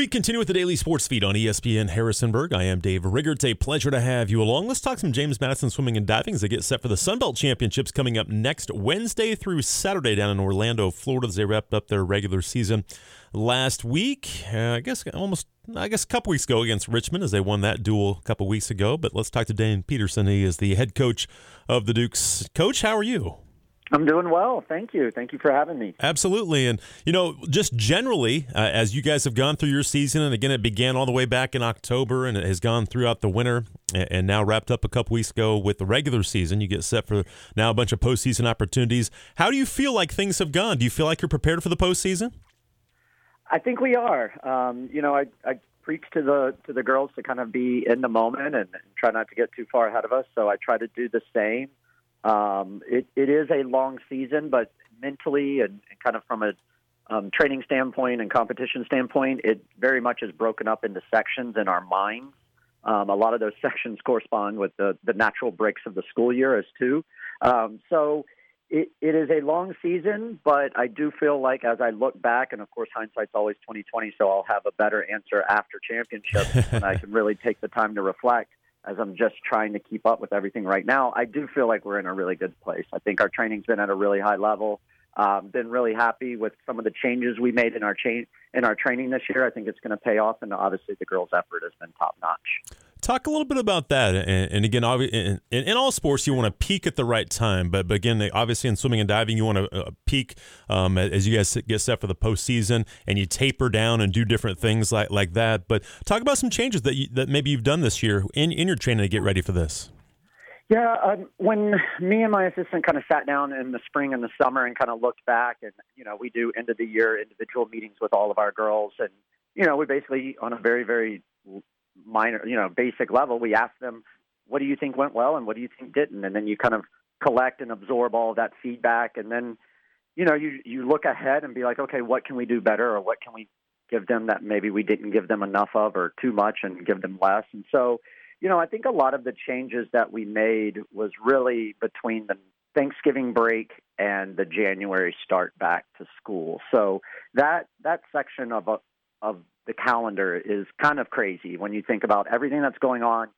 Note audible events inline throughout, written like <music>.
We continue with the daily sports feed on ESPN Harrisonburg. I am Dave Rigger. It's a pleasure to have you along. Let's talk some James Madison swimming and diving as they get set for the Sunbelt Championships coming up next Wednesday through Saturday down in Orlando, Florida as they wrapped up their regular season last week. Uh, I guess almost, I guess a couple weeks ago against Richmond as they won that dual a couple weeks ago. But let's talk to Dane Pedersen. He is the head coach of the Dukes. Coach, how are you? I'm doing well. Thank you. Thank you for having me. Absolutely. And, you know, just generally, uh, as you guys have gone through your season, and again, it began all the way back in October and it has gone throughout the winter and now wrapped up a couple weeks ago with the regular season. You get set for now a bunch of postseason opportunities. How do you feel like things have gone? Do you feel like you're prepared for the postseason? I think we are. Um, you know, I, I preach to the to the girls to kind of be in the moment and, and try not to get too far ahead of us. So I try to do the same. Um, it, it is a long season, but mentally and, and kind of from a um, training standpoint and competition standpoint, it very much is broken up into sections in our minds. Um, a lot of those <laughs> sections correspond with the, the natural breaks of the school year as too. Um, so it, it is a long season, but I do feel like as I look back, and of course hindsight's always twenty twenty, so I'll have a better answer after championship, and I <laughs> can really take the time to reflect as I'm just trying to keep up with everything right now, I do feel like we're in a really good place. I think our training's been at a really high level. Um, been really happy with some of the changes we made in our cha- in our training this year. I think it's going to pay off, and obviously the girls' effort has been top notch. Talk a little bit about that, and, and again, in, in, all sports, you want to peak at the right time. But, but again, obviously in swimming and diving, you want to uh, peak um, as you guys get set for the postseason, and you taper down and do different things like like that. But talk about some changes that you, that maybe you've done this year in in your training to get ready for this. Yeah, um, when me and my assistant kind of sat down in the spring and the summer and kind of looked back, and you know, we do end of the year individual meetings with all of our girls, and you know, we basically on a very very minor, you know, basic level, we ask them, what do you think went well and what do you think didn't? And then you kind of collect and absorb all of that feedback. And then, you know, you, you look ahead and be like, okay, what can we do better or what can we give them that maybe we didn't give them enough of or too much and give them less? And so, you know, I think a lot of the changes that we made was really between the Thanksgiving break and the January start back to school. So that that section of of the calendar is kind of crazy when you think about everything that's going on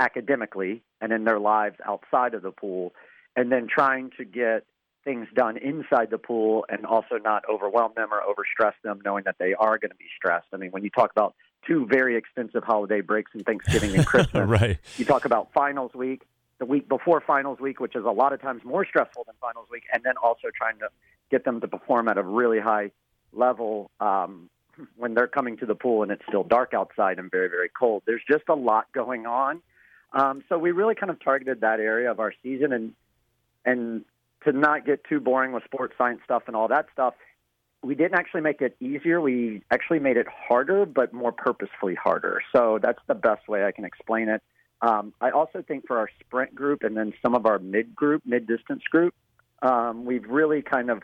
academically and in their lives outside of the pool, and then trying to get things done inside the pool and also not overwhelm them or overstress them, knowing that they are going to be stressed. I mean, when you talk about two very extensive holiday breaks in Thanksgiving and <laughs> Christmas, right. you talk about finals week, the week before finals week, which is a lot of times more stressful than finals week, and then also trying to get them to perform at a really high level um, <laughs> when they're coming to the pool and it's still dark outside and very, very cold. There's just a lot going on. Um, so we really kind of targeted that area of our season and and to not get too boring with sports science stuff and all that stuff, we didn't actually make it easier. We actually made it harder, but more purposefully harder. So that's the best way I can explain it. Um, I also think for our sprint group and then some of our mid group, mid distance group, um, we've really kind of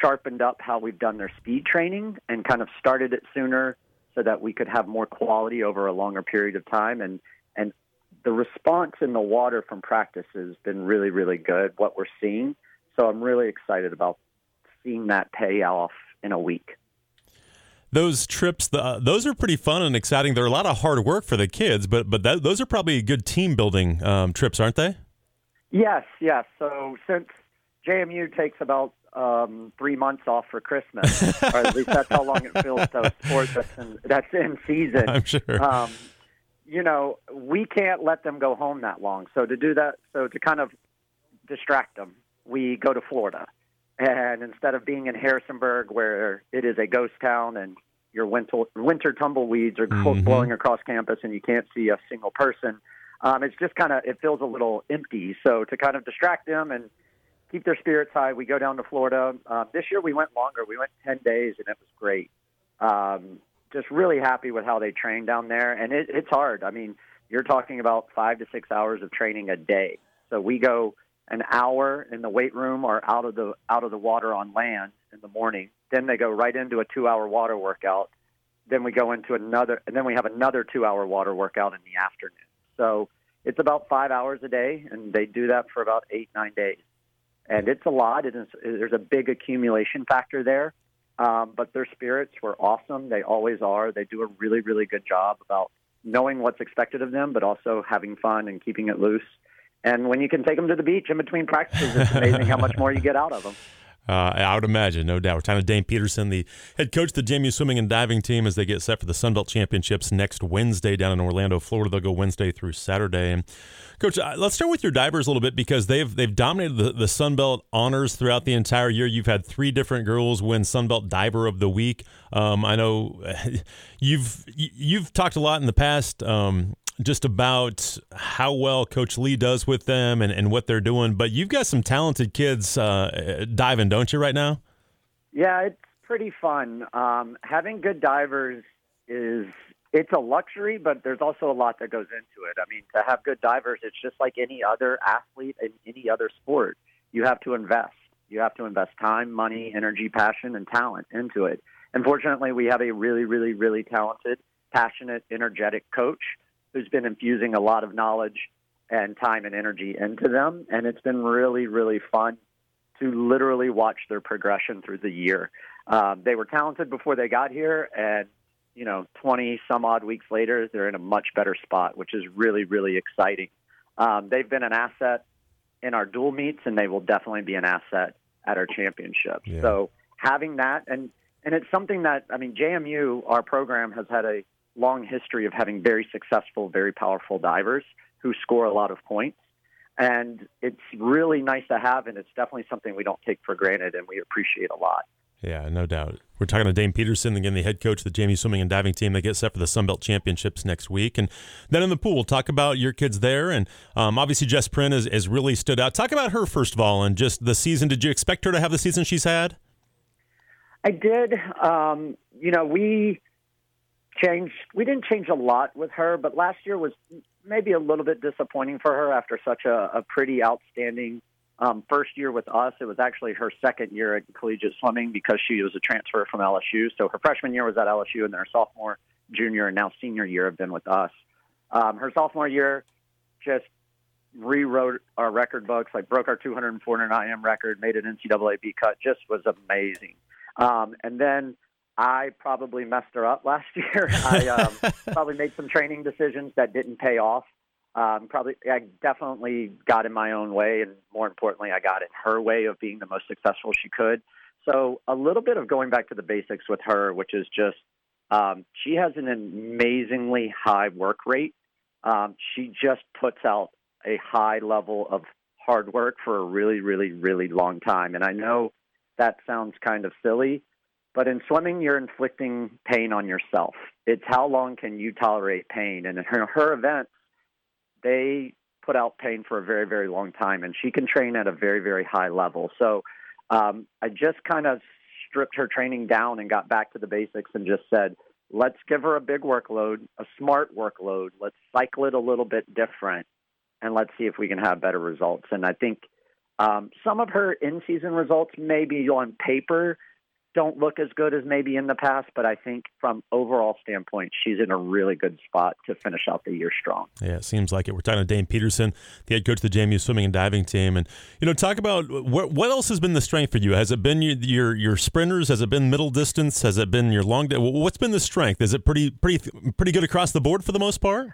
sharpened up how we've done their speed training and kind of started it sooner so that we could have more quality over a longer period of time. And and the response in the water from practice has been really really good what we're seeing. So i'm really excited about seeing that pay off in a week. Those trips the, those are pretty fun and exciting. They're a lot of hard work for the kids but but that, those are probably good team building um, trips aren't they? Yes yes. So since jmu takes about um, three months off for Christmas, <laughs> or at least that's how long it feels to sports that's in, that's in season. I'm sure. Um, you know, we can't let them go home that long. So to do that, so to kind of distract them, we go to Florida, and instead of being in Harrisonburg, where it is a ghost town and your winter winter tumbleweeds are mm-hmm. blowing across campus and you can't see a single person, um, it's just kind of it feels a little empty. So to kind of distract them and keep their spirits high. We go down to Florida. Um, this year we went longer. We went 10 days, and it was great. Um, just really happy with how they train down there. And it, it's hard. I mean, you're talking about five to six hours of training a day. So we go an hour in the weight room or out of the out of the water on land in the morning. Then they go right into a two-hour water workout. Then we go into another, and then we have another two-hour water workout in the afternoon. So it's about five hours a day, and they do that for about eight nine days and it's a lot. It is, there's a big accumulation factor there. Um, but their spirits were awesome. They always are. They do a really, really good job about knowing what's expected of them, but also having fun and keeping it loose. And when you can take them to the beach in between practices, it's amazing how much more you get out of them. <laughs> Uh, I would imagine, no doubt. We're talking to Dane Pedersen, the head coach of the JMU swimming and diving team, as they get set for the Sun Belt Championships next Wednesday down in Orlando, Florida. They'll go Wednesday through Saturday. And Coach, uh, let's start with your divers a little bit because they've they've dominated the, the Sun Belt honors throughout the entire year. You've had three different girls win Sun Belt Diver of the Week. Um, I know <laughs> you've you've talked a lot in the past um, just about how well Coach Lee does with them and, and what they're doing. But you've got some talented kids uh, diving, don't you, right now? Yeah, it's pretty fun. Um, having good divers is it's a luxury, but there's also a lot that goes into it. I mean, to have good divers, it's just like any other athlete in any other sport. You have to invest. You have to invest time, money, energy, passion, and talent into it. Unfortunately, we have a really, really, really talented, passionate, energetic coach who's been infusing a lot of knowledge and time and energy into them. And it's been really, really fun to literally watch their progression through the year. Um, they were talented before they got here, and you know, 20 some odd weeks later, they're in a much better spot, which is really, really exciting. Um, they've been an asset in our dual meets, and they will definitely be an asset at our championships. Yeah. So having that, and and it's something that I mean, JMU, our program has had a long history of having very successful, very powerful divers who score a lot of points. And it's really nice to have, and it's definitely something we don't take for granted and we appreciate a lot. Yeah, no doubt. We're talking to Dane Pedersen, again, the head coach of the JMU swimming and diving team. They get set for the Sunbelt Championships next week. And then in the pool, we'll talk about your kids there. And um, obviously, Jess Prin has, has really stood out. Talk about her, first of all, and just the season. Did you expect her to have the season she's had? I did. Um, you know, we changed. We didn't change a lot with her, but last year was maybe a little bit disappointing for her after such a, a pretty outstanding um, first year with us. It was actually her second year at collegiate swimming because she was a transfer from LSU. So her freshman year was at LSU, and then her sophomore, junior, and now senior year have been with us. Um, her sophomore year just rewrote our record books, like broke our 200 400 IM record, made an NCAA B cut, just was amazing. Um, and then I probably messed her up last <laughs> year. I um, <laughs> probably made some training decisions that didn't pay off. Um, probably, I definitely got in my own way, and more importantly, I got in her way of being the most successful she could. So, a little bit of going back to the basics with her, which is just um, she has an amazingly high work rate. Um, she just puts out a high level of hard work for a really, really, really long time. And I know that sounds kind of silly, but in swimming, you're inflicting pain on yourself. It's how long can you tolerate pain? And in her, her events, they put out pain for a very, very long time, and she can train at a very, very high level. So um, I just kind of stripped her training down and got back to the basics and just said, let's give her a big workload, a smart workload. Let's cycle it a little bit different, and let's see if we can have better results. And I think um, some of her in season results, may be on paper, don't look as good as maybe in the past, but I think from overall standpoint, she's in a really good spot to finish out the year strong. Yeah, it seems like it. We're talking to Dane Pedersen, the head coach of the JMU swimming and diving team, and you know, talk about what what else has been the strength for you. Has it been your your, your sprinters? Has it been middle distance? Has it been your long? What's been the strength? Is it pretty pretty pretty good across the board for the most part?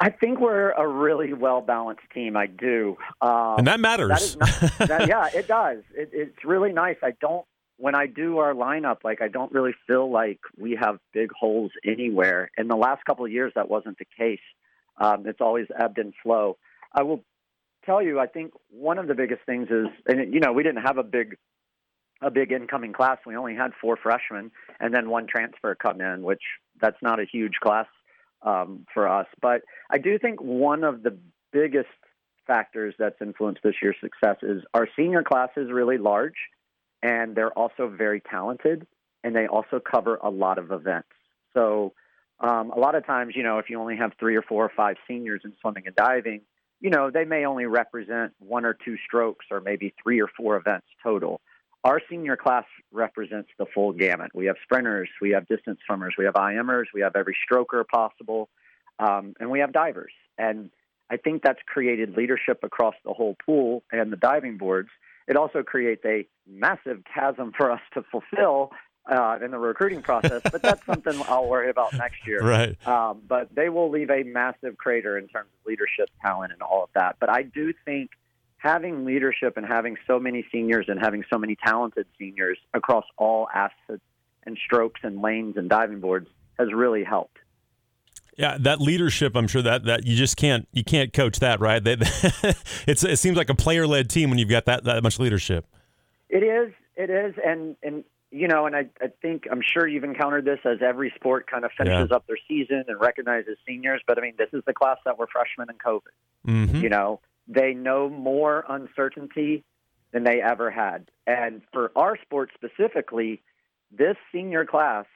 I think we're a really well balanced team. I do, um, and that matters. That not, that, <laughs> yeah, it does. It, it's really nice. I don't when I do our lineup, like I don't really feel like we have big holes anywhere. In the last couple of years, that wasn't the case. Um, it's always ebbed and flow. I will tell you, I think one of the biggest things is, and you know, we didn't have a big, a big incoming class. We only had four freshmen and then one transfer come in, which that's not a huge class um, for us. But I do think one of the biggest factors that's influenced this year's success is our senior class is really large and they're also very talented, and they also cover a lot of events. So um, a lot of times, you know, if you only have three or four or five seniors in swimming and diving, you know, they may only represent one or two strokes or maybe three or four events total. Our senior class represents the full gamut. We have sprinters, we have distance swimmers, we have IMers, we have every stroker possible, um, and we have divers. And I think that's created leadership across the whole pool and the diving boards it also creates a massive chasm for us to fulfill uh, in the recruiting process, but that's <laughs> something I'll worry about next year. Right. Um, but they will leave a massive crater in terms of leadership, talent, and all of that. But I do think having leadership and having so many seniors and having so many talented seniors across all assets and strokes and lanes and diving boards has really helped. Yeah, that leadership, I'm sure that, that you just can't you can't coach that, right? They, <laughs> it's it seems like a player led team when you've got that that much leadership. It is, it is, and and you know, and I, I think I'm sure you've encountered this as every sport kind of finishes Yeah. up their season and recognizes seniors. But I mean, this is the class that were freshmen in COVID. hmm You know, they know more uncertainty than they ever had. And for our sport specifically, this senior class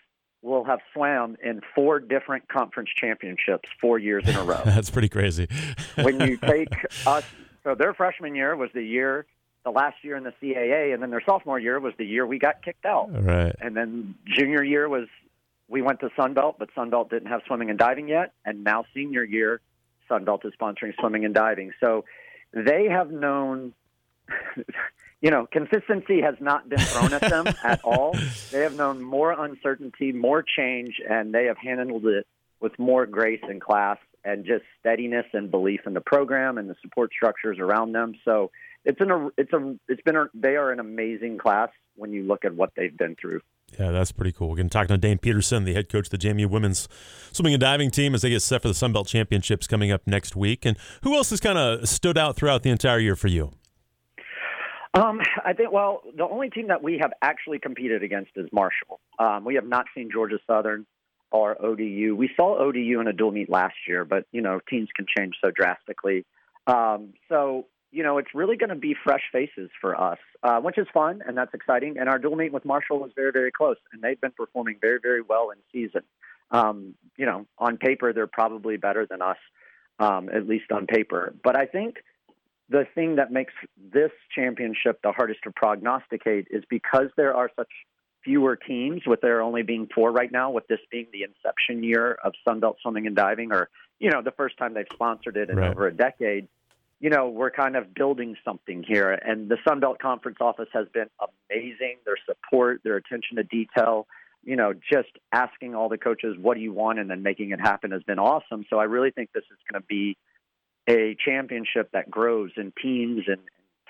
will have swam in four different conference championships four years in a row. <laughs> That's pretty crazy. <laughs> when you take us, so their freshman year was the year, the last year in the CAA, and then their sophomore year was the year we got kicked out. right. And then junior year was we went to Sunbelt, but Sunbelt didn't have swimming and diving yet. And now senior year, Sunbelt is sponsoring swimming and diving. So they have known, <laughs> you know, consistency has not been thrown at them at all. <laughs> They have known more uncertainty, more change, and they have handled it with more grace and class and just steadiness and belief in the program and the support structures around them. So it's an it's a it's been a, they are an amazing class when you look at what they've been through. Yeah, that's pretty cool. We're going to talk to Dane Pedersen, the head coach of the JMU women's swimming and diving team, as they get set for the Sun Belt Championships coming up next week. And who else has kind of stood out throughout the entire year for you? Um, I think well, the only team that we have actually competed against is Marshall. Um, we have not seen Georgia Southern or ODU. We saw ODU in a dual meet last year, but you know teams can change so drastically. Um, so you know it's really going to be fresh faces for us, uh, which is fun and that's exciting. And our dual meet with Marshall was very very close, and they've been performing very very well in season. Um, you know, on paper they're probably better than us, um, at least on paper. But I think the thing that makes this championship the hardest to prognosticate is because there are such fewer teams, with there only being four right now, with this being the inception year of Sunbelt Swimming and Diving, or you know the first time they've sponsored it in Right. over a decade. You know we're kind of building something here, and the Sunbelt Conference office has been amazing. Their support, their attention to detail, you know, just asking all the coaches, "What do you want?" and then making it happen has been awesome. So I really think this is going to be a championship that grows in teams and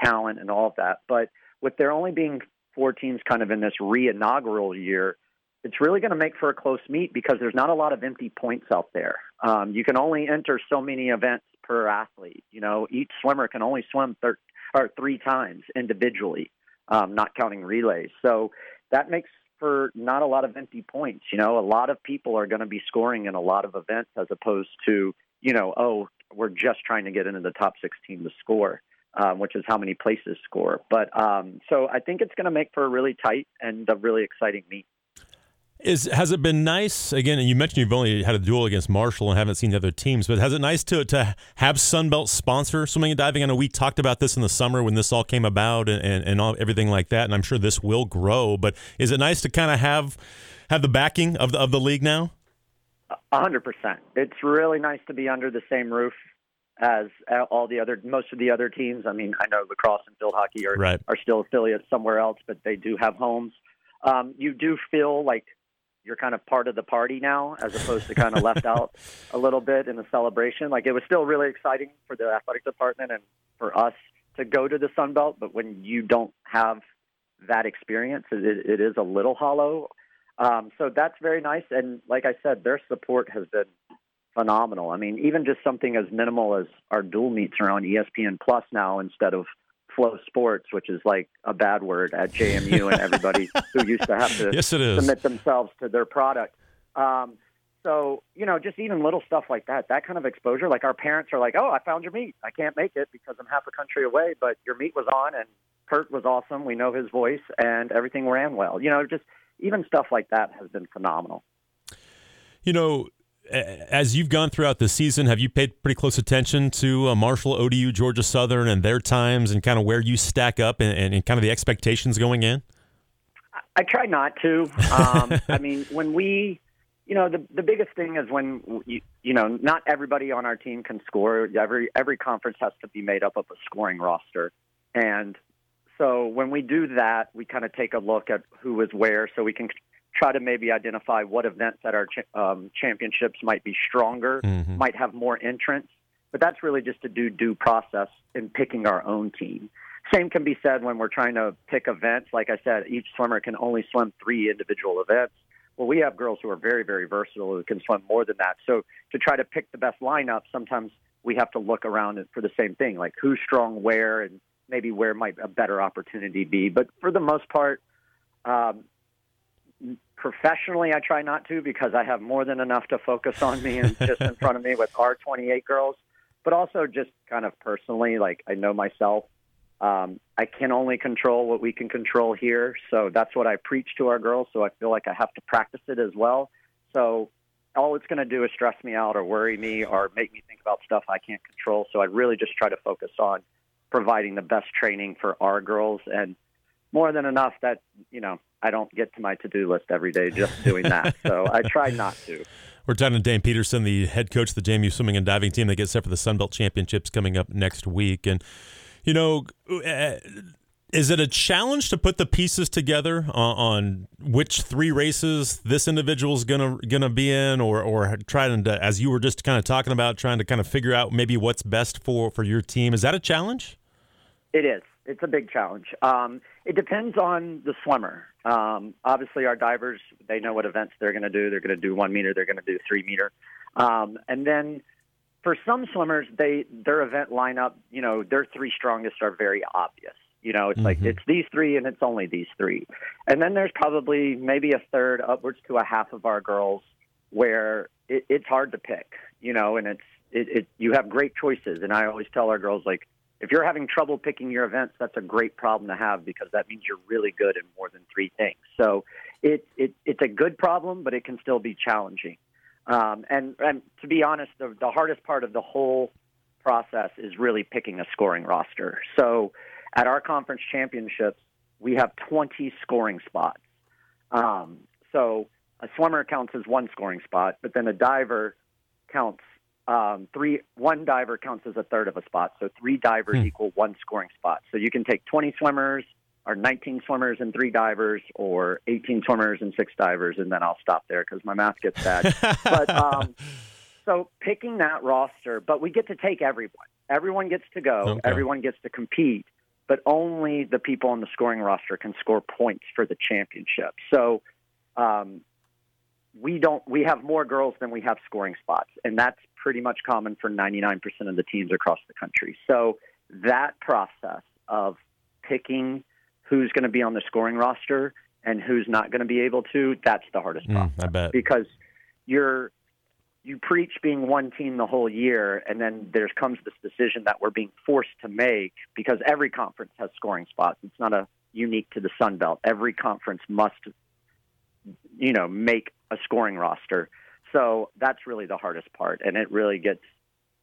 talent and all of that. But with there only being four teams kind of in this re-inaugural year, it's really going to make for a close meet because there's not a lot of empty points out there. Um, you can only enter so many events per athlete. You know, each swimmer can only swim thir- or three times individually, um, not counting relays. So that makes for not a lot of empty points. You know, a lot of people are going to be scoring in a lot of events as opposed to, you know, oh, we're just trying to get into the top 16 to score, um, which is how many places score. But um, so I think it's going to make for a really tight and a really exciting meet. Is has it been nice again? And you mentioned you've only had a dual against Marshall and haven't seen the other teams, but has it nice to to have Sunbelt sponsor swimming and diving? I know we talked about this in the summer when this all came about and and, and all, everything like that, and I'm sure this will grow. But is it nice to kind of have have the backing of the of the league now? A hundred percent. It's really nice to be under the same roof as uh, all the other, most of the other teams. I mean, I know lacrosse and field hockey are Right. are still affiliates somewhere else, but they do have homes. Um, you do feel like you're kind of part of the party now, as opposed to kind of left <laughs> out a little bit in the celebration. Like it was still really exciting for the athletic department and for us to go to the Sun Belt, but when you don't have that experience, it, it is a little hollow. Um, so that's very nice. And like I said, their support has been phenomenal. I mean, even just something as minimal as our dual meets are on ESPN Plus now instead of Flow Sports, which is like a bad word at JMU and everybody <laughs> who used to have to Yes, it is. submit themselves to their product. Um, so, you know, just even little stuff like that, that kind of exposure, like our parents are like, oh, I found your meet. I can't make it because I'm half a country away, but your meet was on and Kurt was awesome. We know his voice and everything ran well. You know, just even stuff like that has been phenomenal. You know, as you've gone throughout the season, have you paid pretty close attention to uh, Marshall, ODU, Georgia Southern, and their times, and kind of where you stack up, and, and, and kind of the expectations going in? I try not to. Um, I mean, when we, you know, the the biggest thing is when you, you know, not everybody on our team can score. Every every conference has to be made up of a scoring roster, and so when we do that, we kind of take a look at who is where, so we can try to maybe identify what events at our ch- um, championships might be stronger, mm-hmm. might have more entrants. But that's really just a do due process in picking our own team. Same can be said when we're trying to pick events. Like I said, each swimmer can only swim three individual events. Well, we have girls who are very, very versatile who can swim more than that. So to try to pick the best lineup, sometimes we have to look around for the same thing, like who's strong where and maybe where might a better opportunity be. But for the most part, um, professionally, I try not to because I have more than enough to focus on me and <laughs> just in front of me with our 28 girls. But also just kind of personally, like I know myself. Um, I can only control what we can control here. So that's what I preach to our girls. So I feel like I have to practice it as well. So all it's going to do is stress me out or worry me or make me think about stuff I can't control. So I really just try to focus on providing the best training for our girls and more than enough that, you know, I don't get to my to do list every day just doing that. <laughs> so I try not to. We're talking to Dane Pedersen, the head coach of the JMU swimming and diving team that gets set for the Sun Belt Championships coming up next week. And, you know, uh, is it a challenge to put the pieces together on, on which three races this individual is gonna gonna be in, or or trying to, as you were just kind of talking about, trying to kind of figure out maybe what's best for for your team? Is that a challenge? It is. It's a big challenge. Um, it depends on the swimmer. Um, obviously, our divers they know what events they're going to do. They're going to do one meter. They're going to do three meter, um, and then for some swimmers, they their event lineup, you know, their three strongest are very obvious. You know, it's mm-hmm. like it's these three and it's only these three. And then there's probably maybe a third, upwards to a half of our girls where it, it's hard to pick. You know, and it's it, it you have great choices. And I always tell our girls like, if you're having trouble picking your events, that's a great problem to have because that means you're really good in more than three things. So it, it it's a good problem, but it can still be challenging. Um, and, and to be honest, the, the hardest part of the whole process is really picking a scoring roster. So at our conference championships, we have 20 scoring spots. Um, so a swimmer counts as one scoring spot, but then a diver counts um, three. One diver counts as a third of a spot. So three divers hmm. equal one scoring spot. So you can take 20 swimmers or 19 swimmers and three divers, or 18 swimmers and six divers, and then I'll stop there because my math gets bad. but <laughs> um, so picking that roster, but we get to take everyone. Everyone gets to go. Okay. Everyone gets to compete but only the people on the scoring roster can score points for the championship. So um, we don't we have more girls than we have scoring spots, and that's pretty much common for 99% of the teams across the country. So that process of picking who's going to be on the scoring roster and who's not going to be able to, that's the hardest mm, process. I bet. Because you're you preach being one team the whole year, and then there comes this decision that we're being forced to make because every conference has scoring spots. It's not a unique to the Sun Belt. Every conference must, you know, make a scoring roster. So that's really the hardest part, and it really gets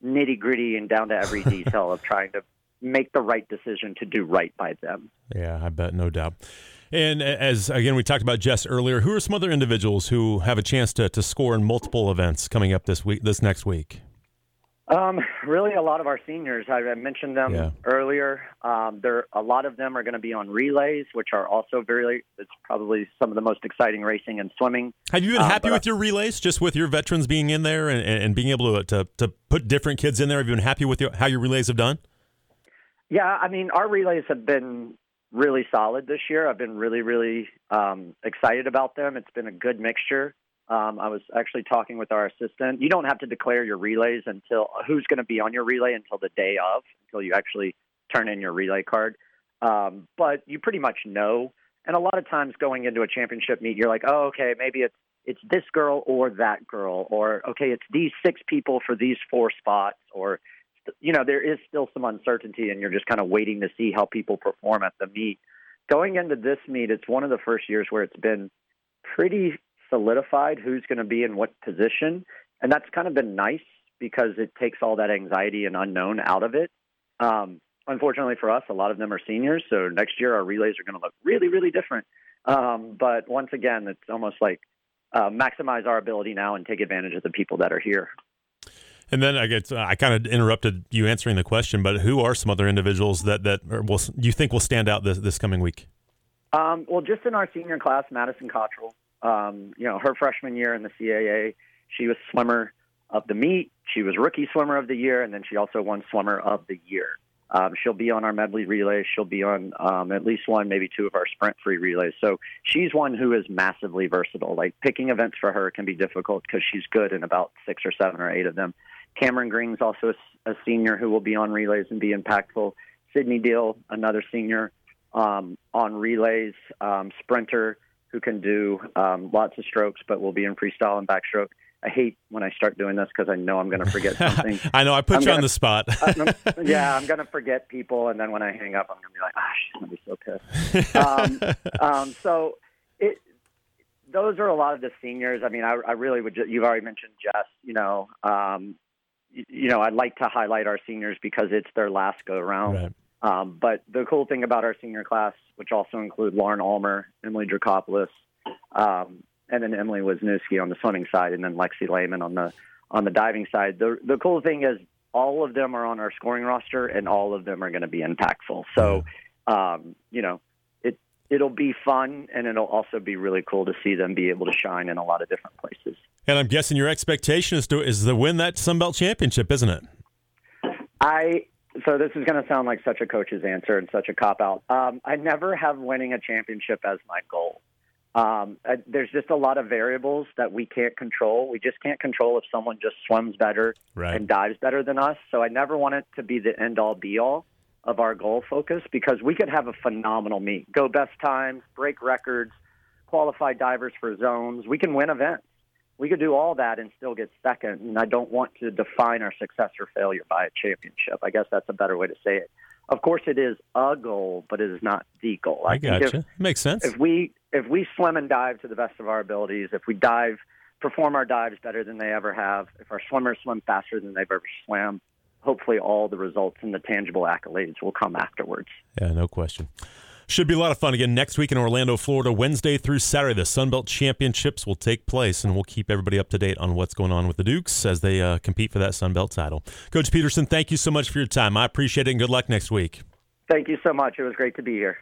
nitty gritty and down to every <laughs> detail of trying to make the right decision to do right by them. Yeah, I bet, no doubt. And as again, we talked about Jess earlier. Who are some other individuals who have a chance to, to score in multiple events coming up this week, this next week? Um, <laughs> really, a lot of our seniors. I mentioned them yeah. earlier. Um, there, a lot of them are going to be on relays, which are also very. It's probably some of the most exciting racing and swimming. Have you been um, happy with your relays, just with your veterans being in there and, and being able to, to, to put different kids in there? Have you been happy with your, how your relays have done? Yeah, I mean, our relays have been really solid this year. I've been really, really um, excited about them. It's been a good mixture. Um, I was actually talking with our assistant. You don't have to declare your relays until who's going to be on your relay until the day of, until you actually turn in your relay card. Um, but you pretty much know. And a lot of times going into a championship meet, you're like, oh, okay, maybe it's it's this girl or that girl, or okay, it's these six people for these four spots, or you know, there is still some uncertainty, and you're just kind of waiting to see how people perform at the meet. Going into this meet, it's one of the first years where it's been pretty solidified who's going to be in what position, and that's kind of been nice because it takes all that anxiety and unknown out of it. Um, unfortunately for us, a lot of them are seniors, so next year our relays are going to look really, really different. Um, but once again, it's almost like uh, maximize our ability now and take advantage of the people that are here. And then I get I kind of interrupted you answering the question, but who are some other individuals that that will you think will stand out this this coming week? Um, well, just in our senior class, Madison Cottrell Um, you know, her freshman year in the CAA, she was swimmer of the meet. She was rookie swimmer of the year, and then she also won swimmer of the year. Um, she'll be on our medley relays. She'll be on um, at least one, maybe two of our sprint free relays. So she's one who is massively versatile. Like picking events for her can be difficult because she's good in about six or seven or eight of them. Cameron Green's also a, a senior who will be on relays and be impactful. Sydney Deal, another senior um, on relays, um, sprinter who can do um, lots of strokes, but will be in freestyle and backstroke. I hate when I start doing this because I know I'm going to forget <laughs> something. I know I put I'm you gonna, on the spot. <laughs> yeah, I'm going to forget people, and then when I hang up, I'm going to be like, ah, going to be so pissed. um, <laughs> um, so it, those are a lot of the seniors. I mean, I, I really would. You've already mentioned Jess. You know, um, you, you, know, I'd like to highlight our seniors because it's their last go round. Right. Um, but the cool thing about our senior class, which also include Lauren Almer, Emily Dracopoulos, um, and then Emily Wisniewski on the swimming side, and then Lexi Lehman on the on the diving side. The the cool thing is all of them are on our scoring roster, and all of them are going to be impactful. So, um, you know, it it'll be fun, and it'll also be really cool to see them be able to shine in a lot of different places. And I'm guessing your expectation is to is to win that Sun Belt championship, isn't it? I so this is going to sound like such a coach's answer and such a cop out. Um, I never have winning a championship as my goal. Um, uh, there's just a lot of variables that we can't control. We just can't control if someone just swims better right. and dives better than us. So I never want it to be the end all be all of our goal focus because we could have a phenomenal meet, go best times, break records, qualify divers for zones. We can win events. We could do all that and still get second. And I don't want to define our success or failure by a championship. I guess that's a better way to say it. Of course, it is a goal, but it is not the goal. I, I gotcha. If, Makes sense. If we if we swim and dive to the best of our abilities, if we dive, perform our dives better than they ever have, if our swimmers swim faster than they've ever swam, hopefully all the results and the tangible accolades will come afterwards. Yeah, no question. Should be a lot of fun again next week in Orlando, Florida, Wednesday through Saturday. The Sun Belt Championships will take place, and we'll keep everybody up to date on what's going on with the Dukes as they uh, compete for that Sun Belt title. Coach Pedersen, thank you so much for your time. I appreciate it, and good luck next week. Thank you so much. It was great to be here.